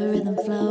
the rhythm flow.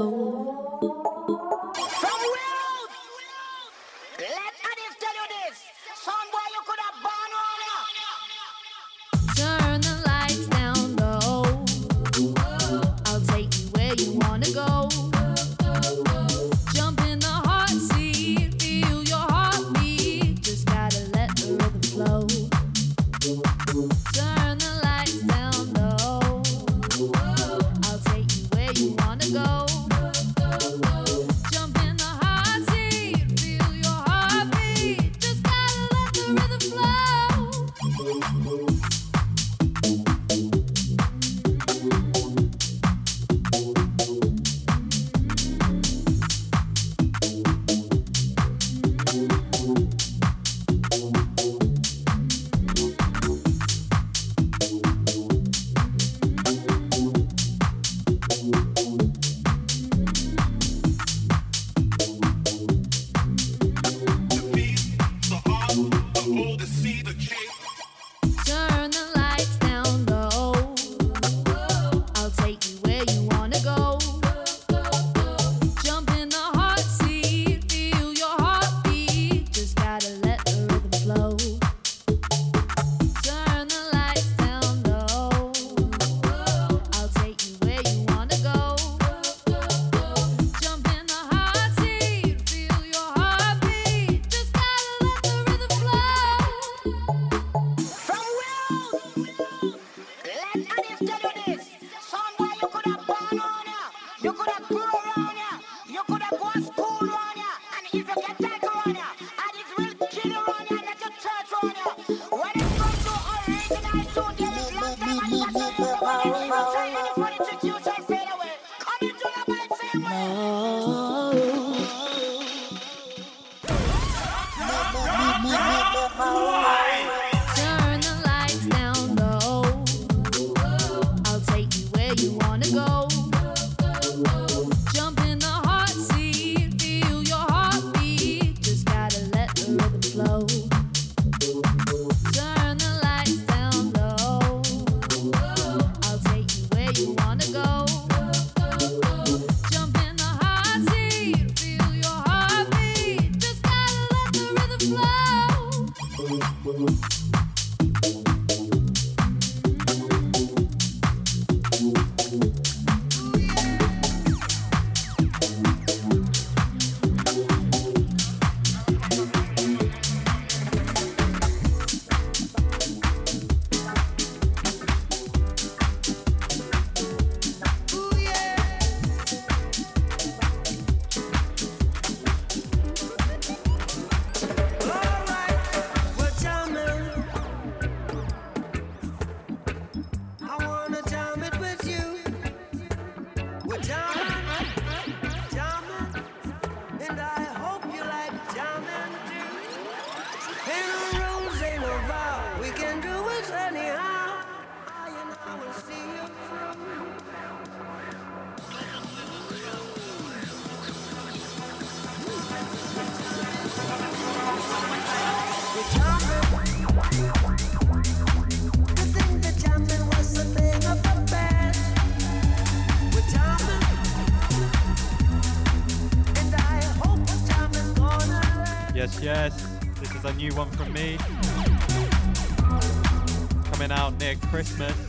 Judge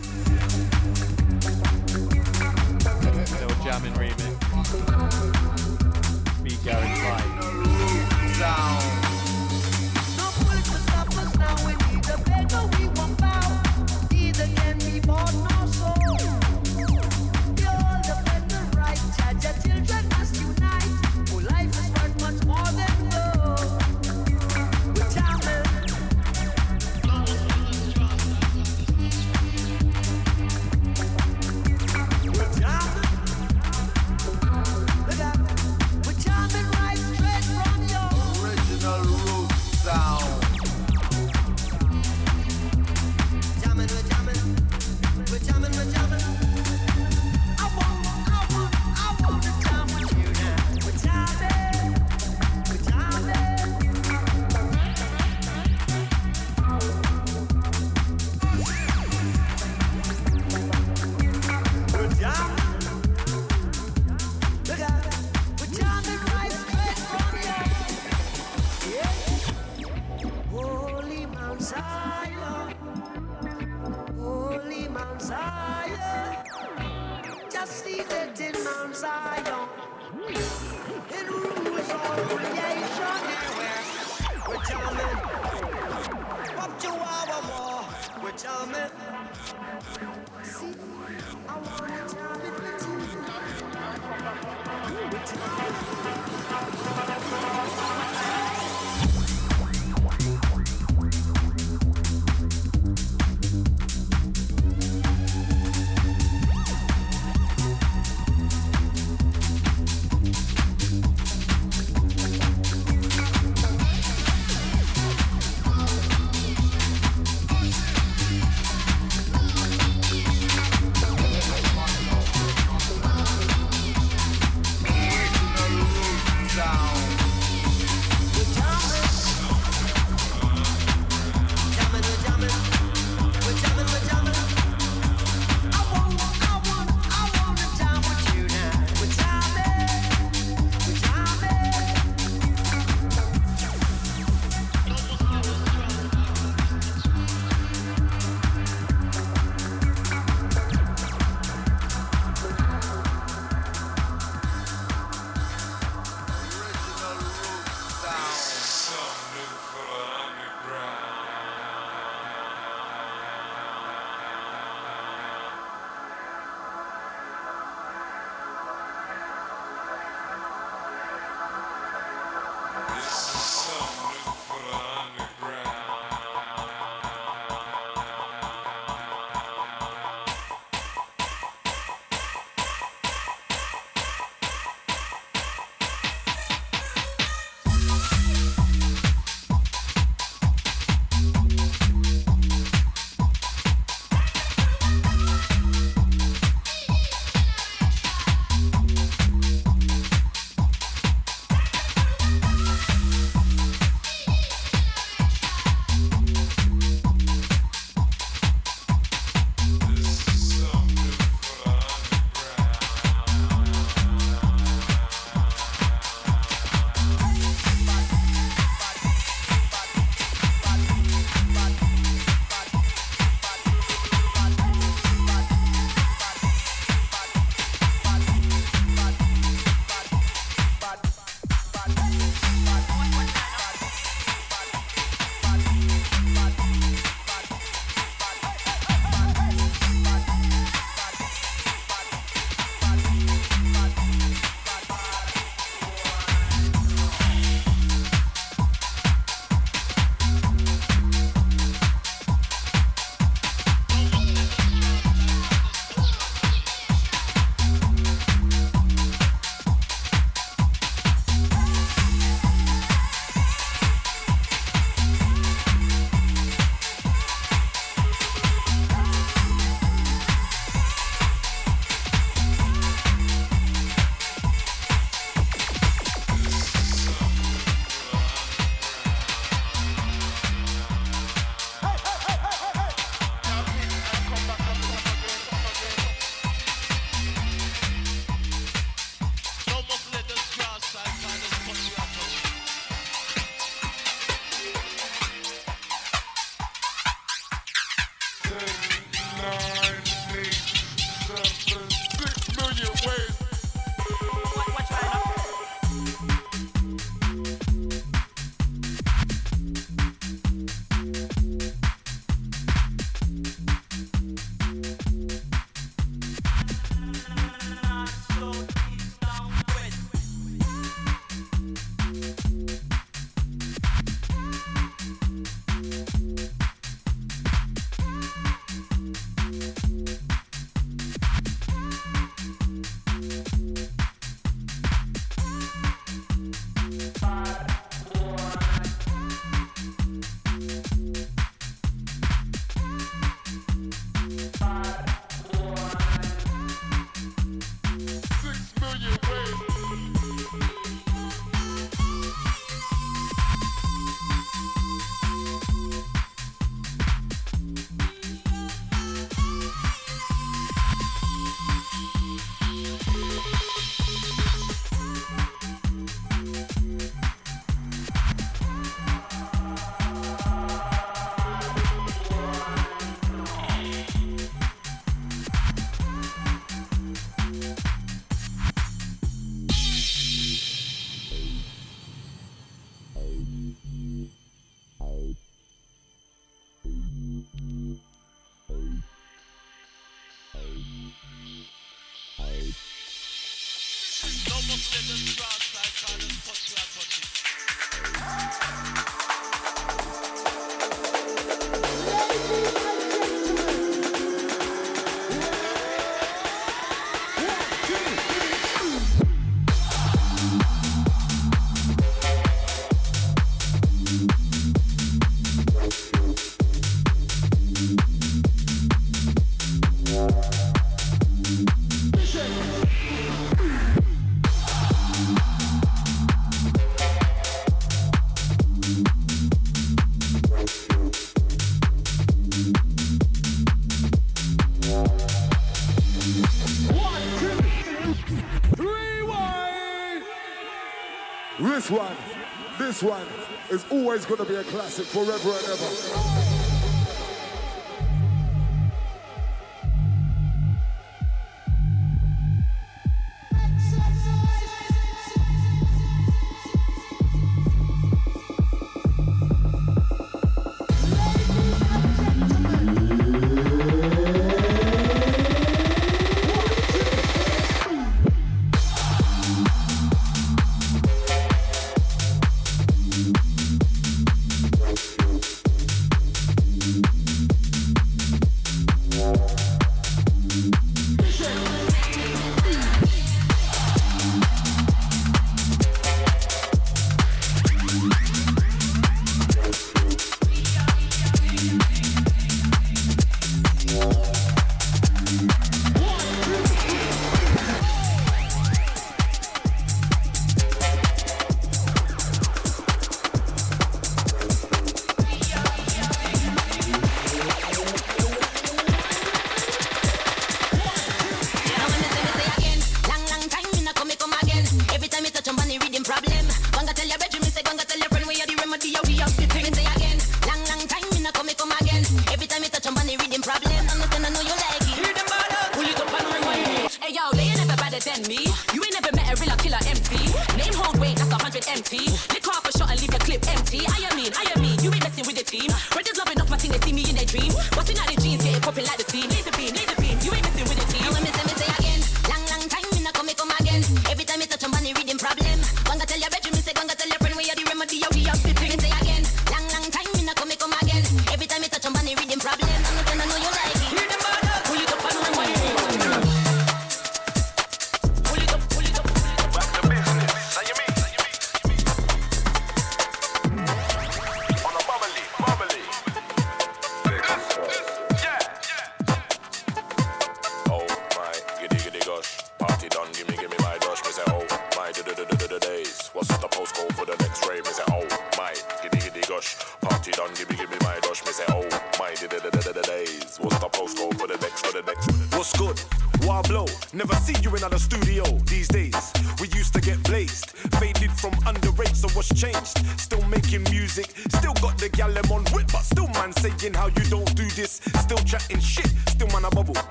This one is always going to be a classic forever and ever.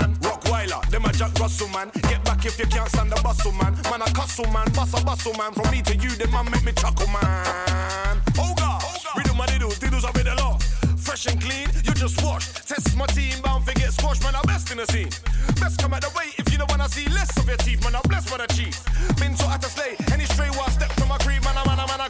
man. Rottweiler, them a Jack Russell man. Get back if you can't stand the bustle man. Man a castle man, bust a bustle man. From me to you, them man make me chuckle man. Oga, we do my diddles, diddles I with the lot. Fresh and clean, you just washed. Test my team, bound for get squashed, man. I'm best in the scene. Best come at the way if you don't wanna see less of your teeth, man. I'm blessed by the chief. Been taught how to slay any stray while I step from my creed, man. I'm man, I'm man, I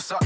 system it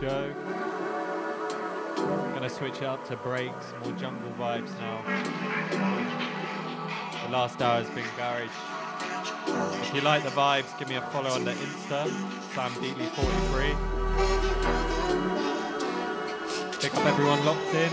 show. Gonna switch it up to breaks, more jungle vibes now. The last hour has been garage. If you like the vibes, give me a follow on the Insta, Sam Deatley43. Pick up everyone locked in.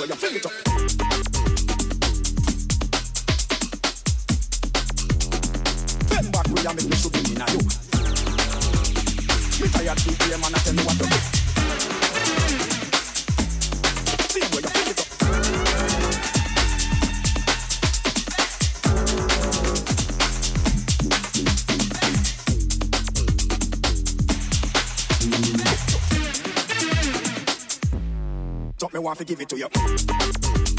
Back, we a make me shoot in you. Me tired to play, man, I tell me what want to give it to you.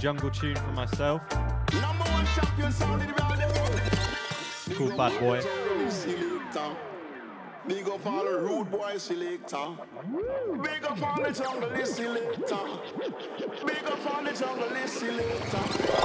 jungle tune for myself. It's Bad Boy. Big up all the rude boy selector. Big up all the jungle selector. Big up all the jungle selector.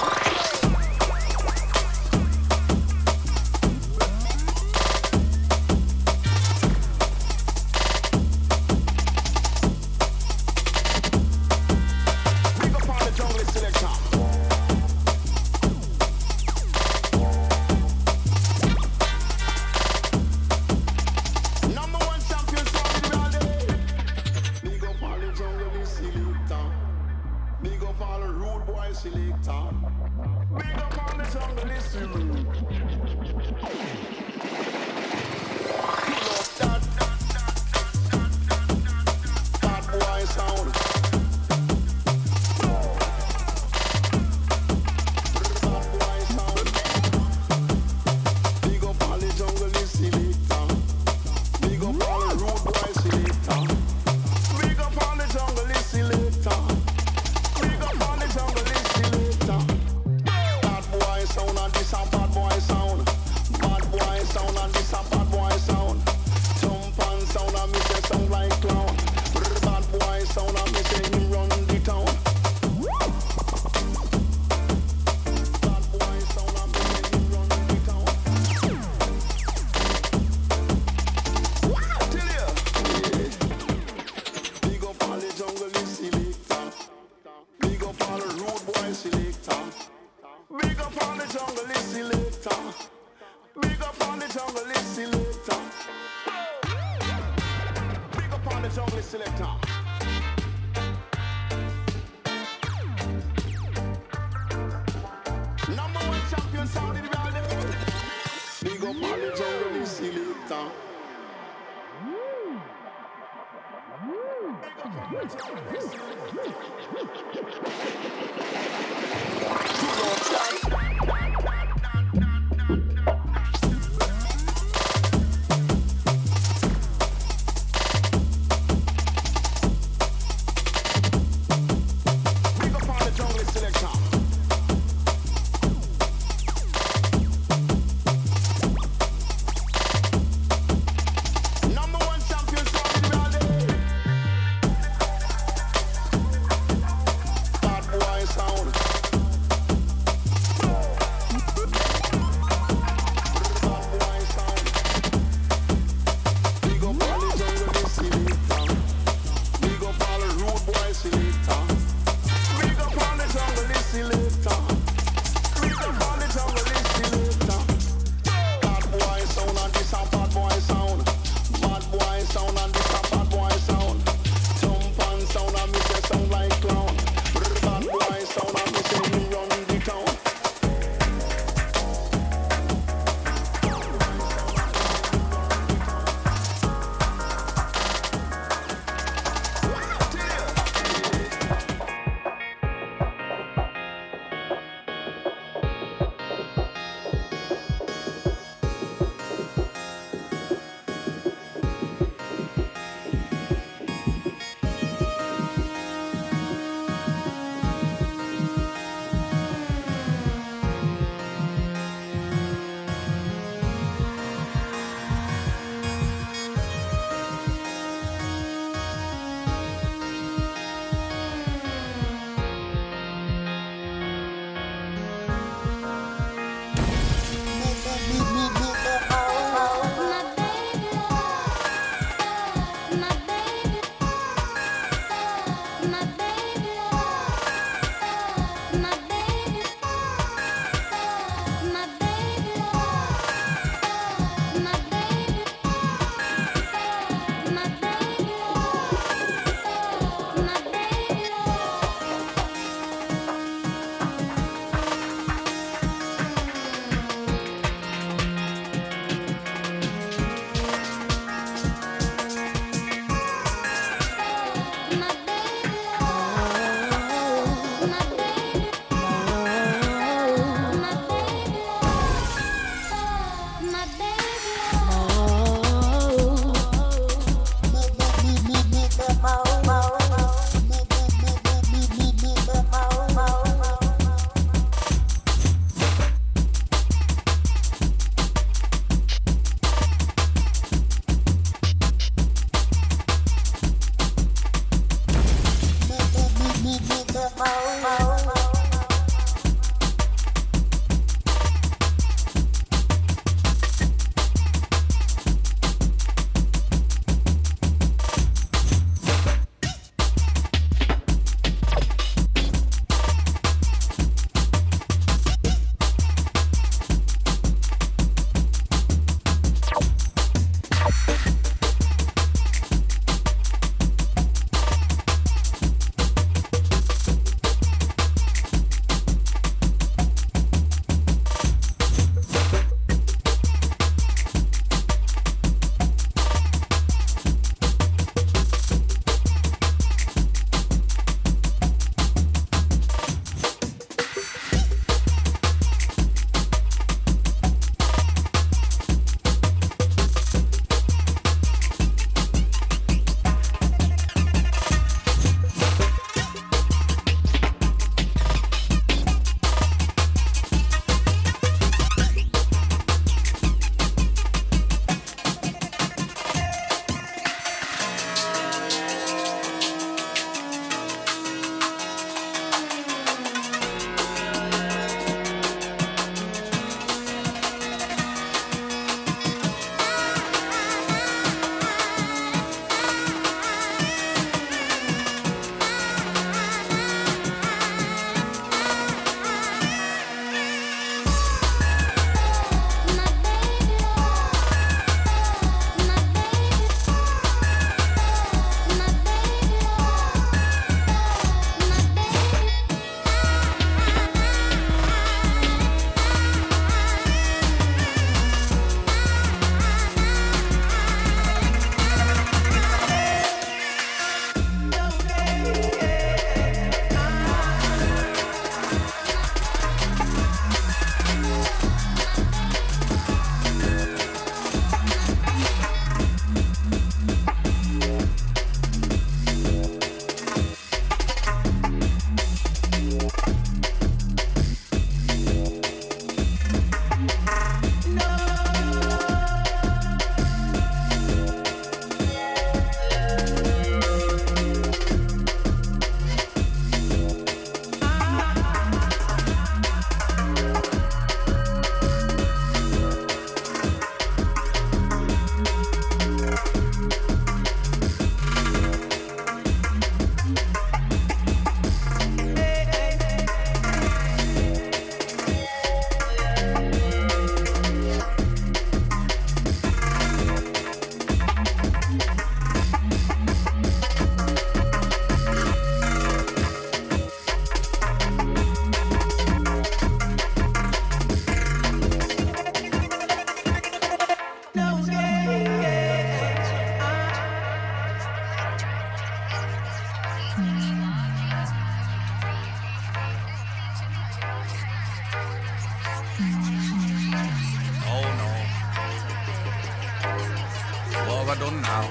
I done now?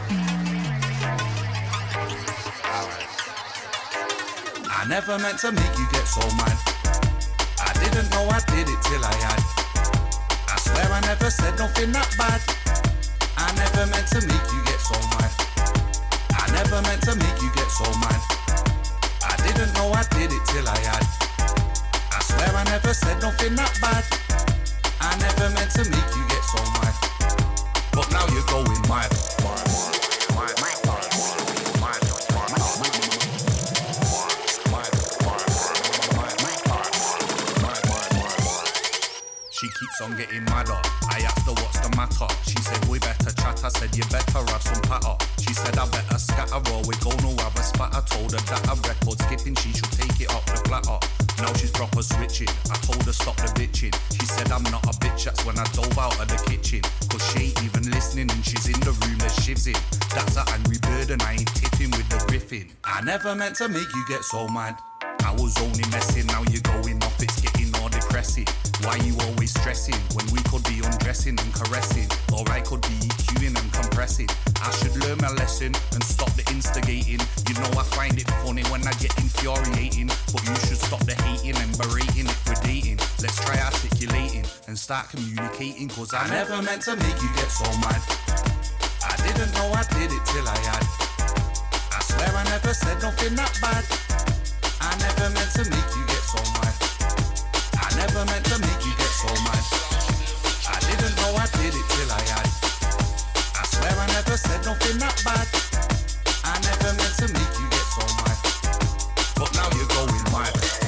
Alright. I never meant to make you get so mad. I didn't know I did it till I had. I swear I never said nothing that bad. I never meant to make you get so mad. I never meant to make you get so mad. I didn't know I did it till I had. I swear I never said nothing that bad. I never meant to make you get so mad. But now you're going mad. She keeps on getting madder. I asked her what's the matter. She said we better chat. I said you better have some patter. She said I better scatter or we gonna have a spatter. Told her that I'm record skipping. She should take it off the platter. Now she's proper switching. I told her stop the bitching. She said I'm not a bitch. That's when I dove out of the kitchen. Cause she ain't even listening and she's in the room that shivs in. That's an angry bird and I ain't tipping with the griffin. I never meant to make you get so mad. I was only messing, now you're going off, it's getting depressing. Why you always stressing when we could be undressing and caressing? Or I could be EQing and compressing. I should learn my lesson and stop the instigating. You know I find it funny when I get infuriating, but you should stop the hating and berating it for dating. Let's try articulating and start communicating, cause I never meant to make you get so mad. I didn't know I did it till I had. I swear I never said nothing that bad. I never meant to make you get so mad. Never meant to make you get so mad. I didn't know I did it till I. I swear I never said nothing that bad. I never meant to make you get so mad. But now you're going mad.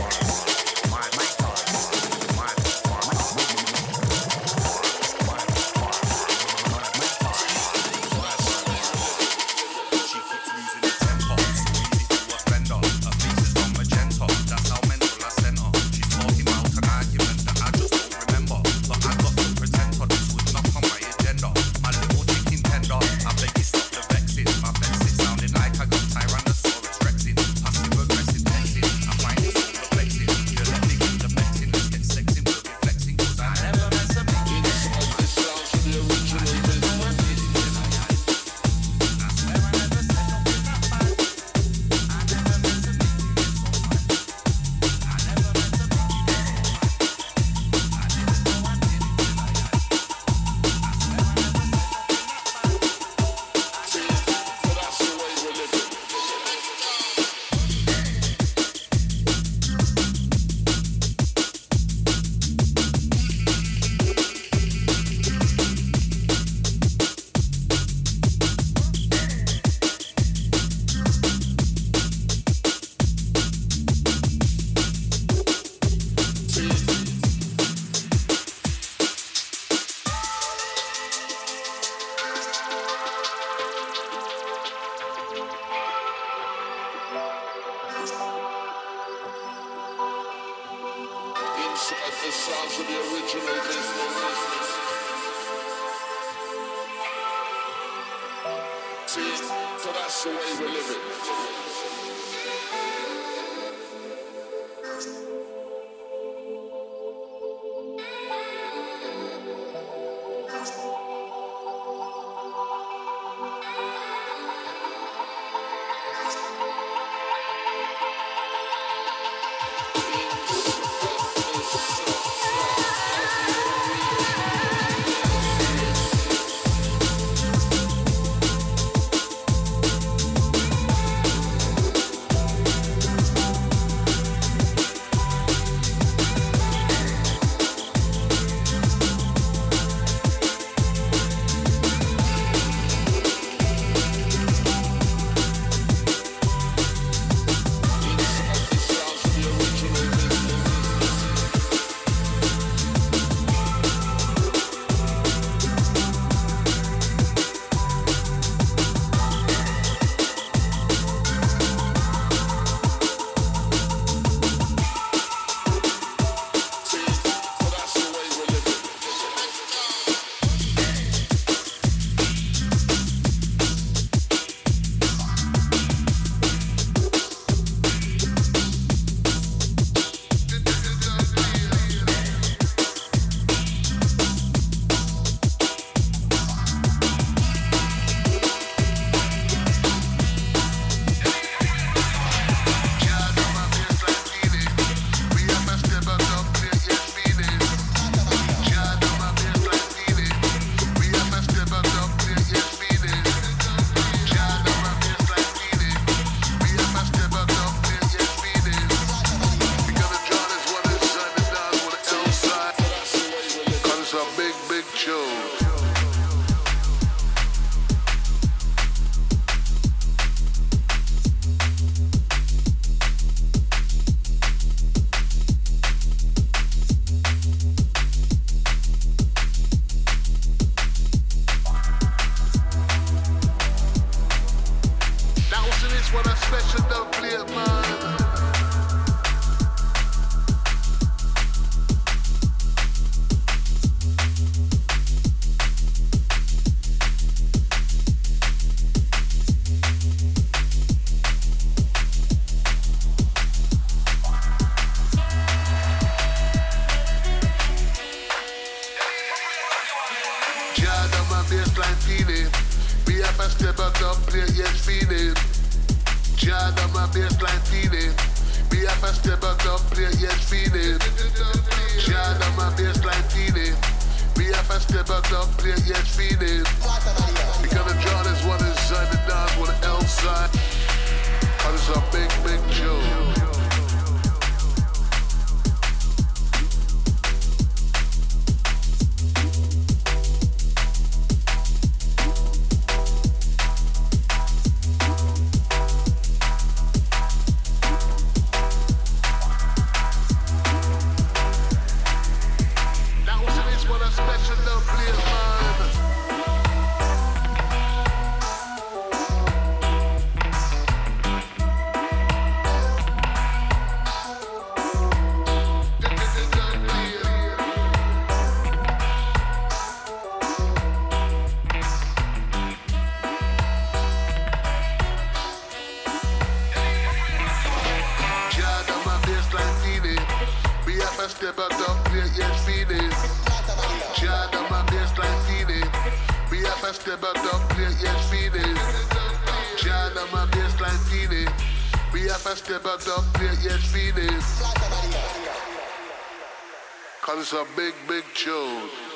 step up, don't play yes feelings. John on my baseline feeling. We have a step up, don't play yes feelings. Cause it's a big, big tune.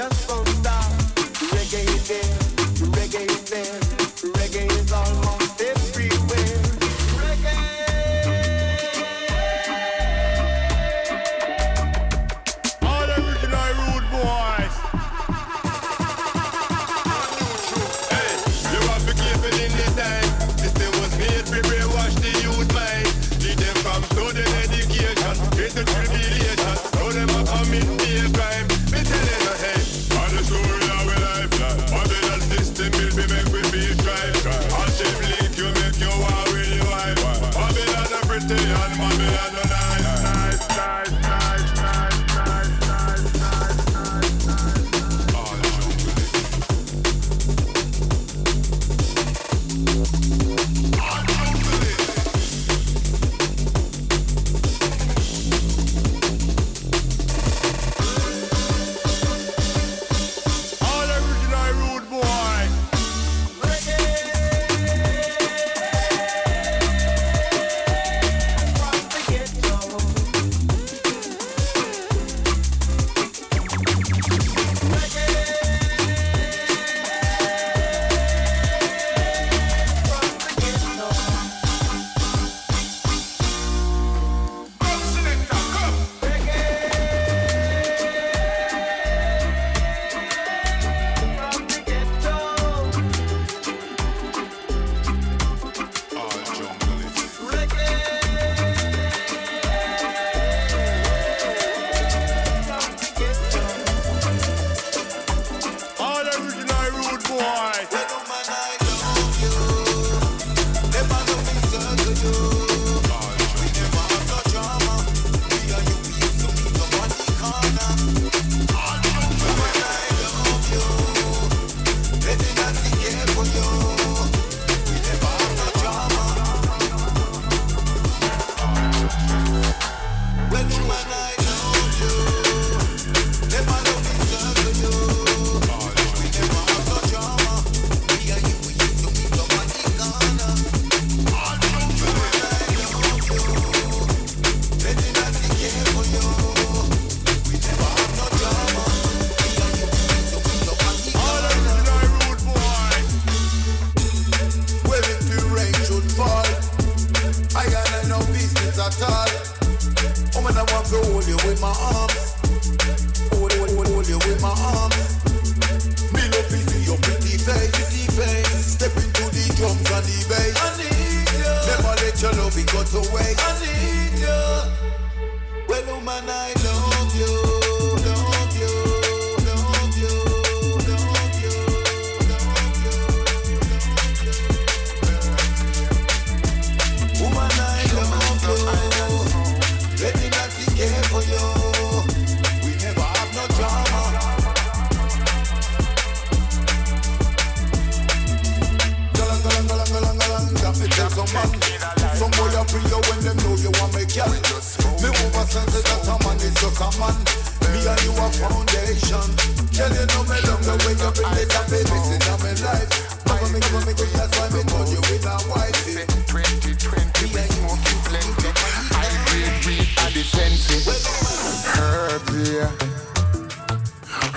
chance.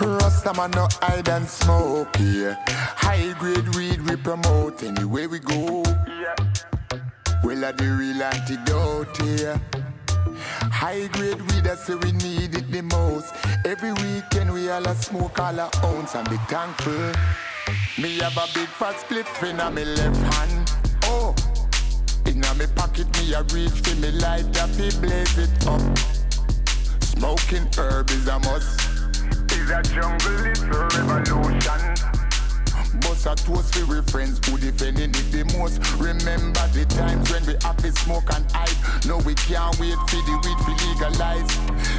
Rasta man no hide and smoke here. High grade weed we promote anywhere we go. Yeah. Well, are the real antidote here. High grade weed, that's where we need it the most. Every weekend we all a smoke all our ounce and be thankful. Me have a big fat split in a me left hand. Oh, in a me pocket me a reach for me light up, me blaze it up. Smoking herb is a must. Is a jungle, it's a revolution. Bust a toast for we friends who defending it the most. Remember the times when we have to smoke and. No, we can't wait for the weed to legalize.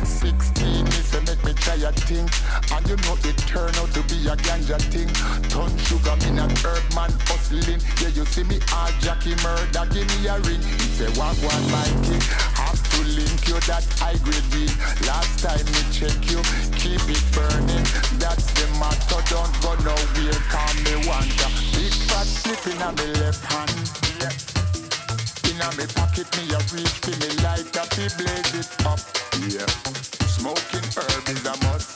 16 is to make me try a thing. And you know it turn out to be a ganja thing. Ton sugar, me not herb man hustling. Yeah, you see me hard Jackie murder, give me a ring. He say, walk one my king to link you that high grade weed. Last time we check you, keep it burning. That's the matter, don't go nowhere, Call me wonder. Big fat slip in my left hand. Yeah. In my pocket, me a reach for me light up, blaze it up. Yeah. Smoking herb is a must.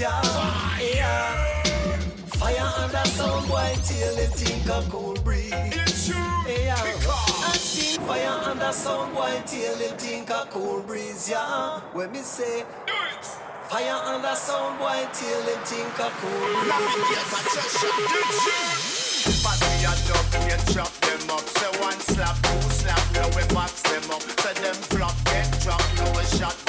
it, yeah. yeah. Fire under some boy till they think a cool breeze. It's true. Yeah. I see fire under some boy till they think a cool breeze, yeah. When me say, do it. Fire under some boy till they think a cool breeze. Let me get my attention. But we are chop them up. Say one slap, two slap, now we box them up. Say them flop, get dropped, now we shot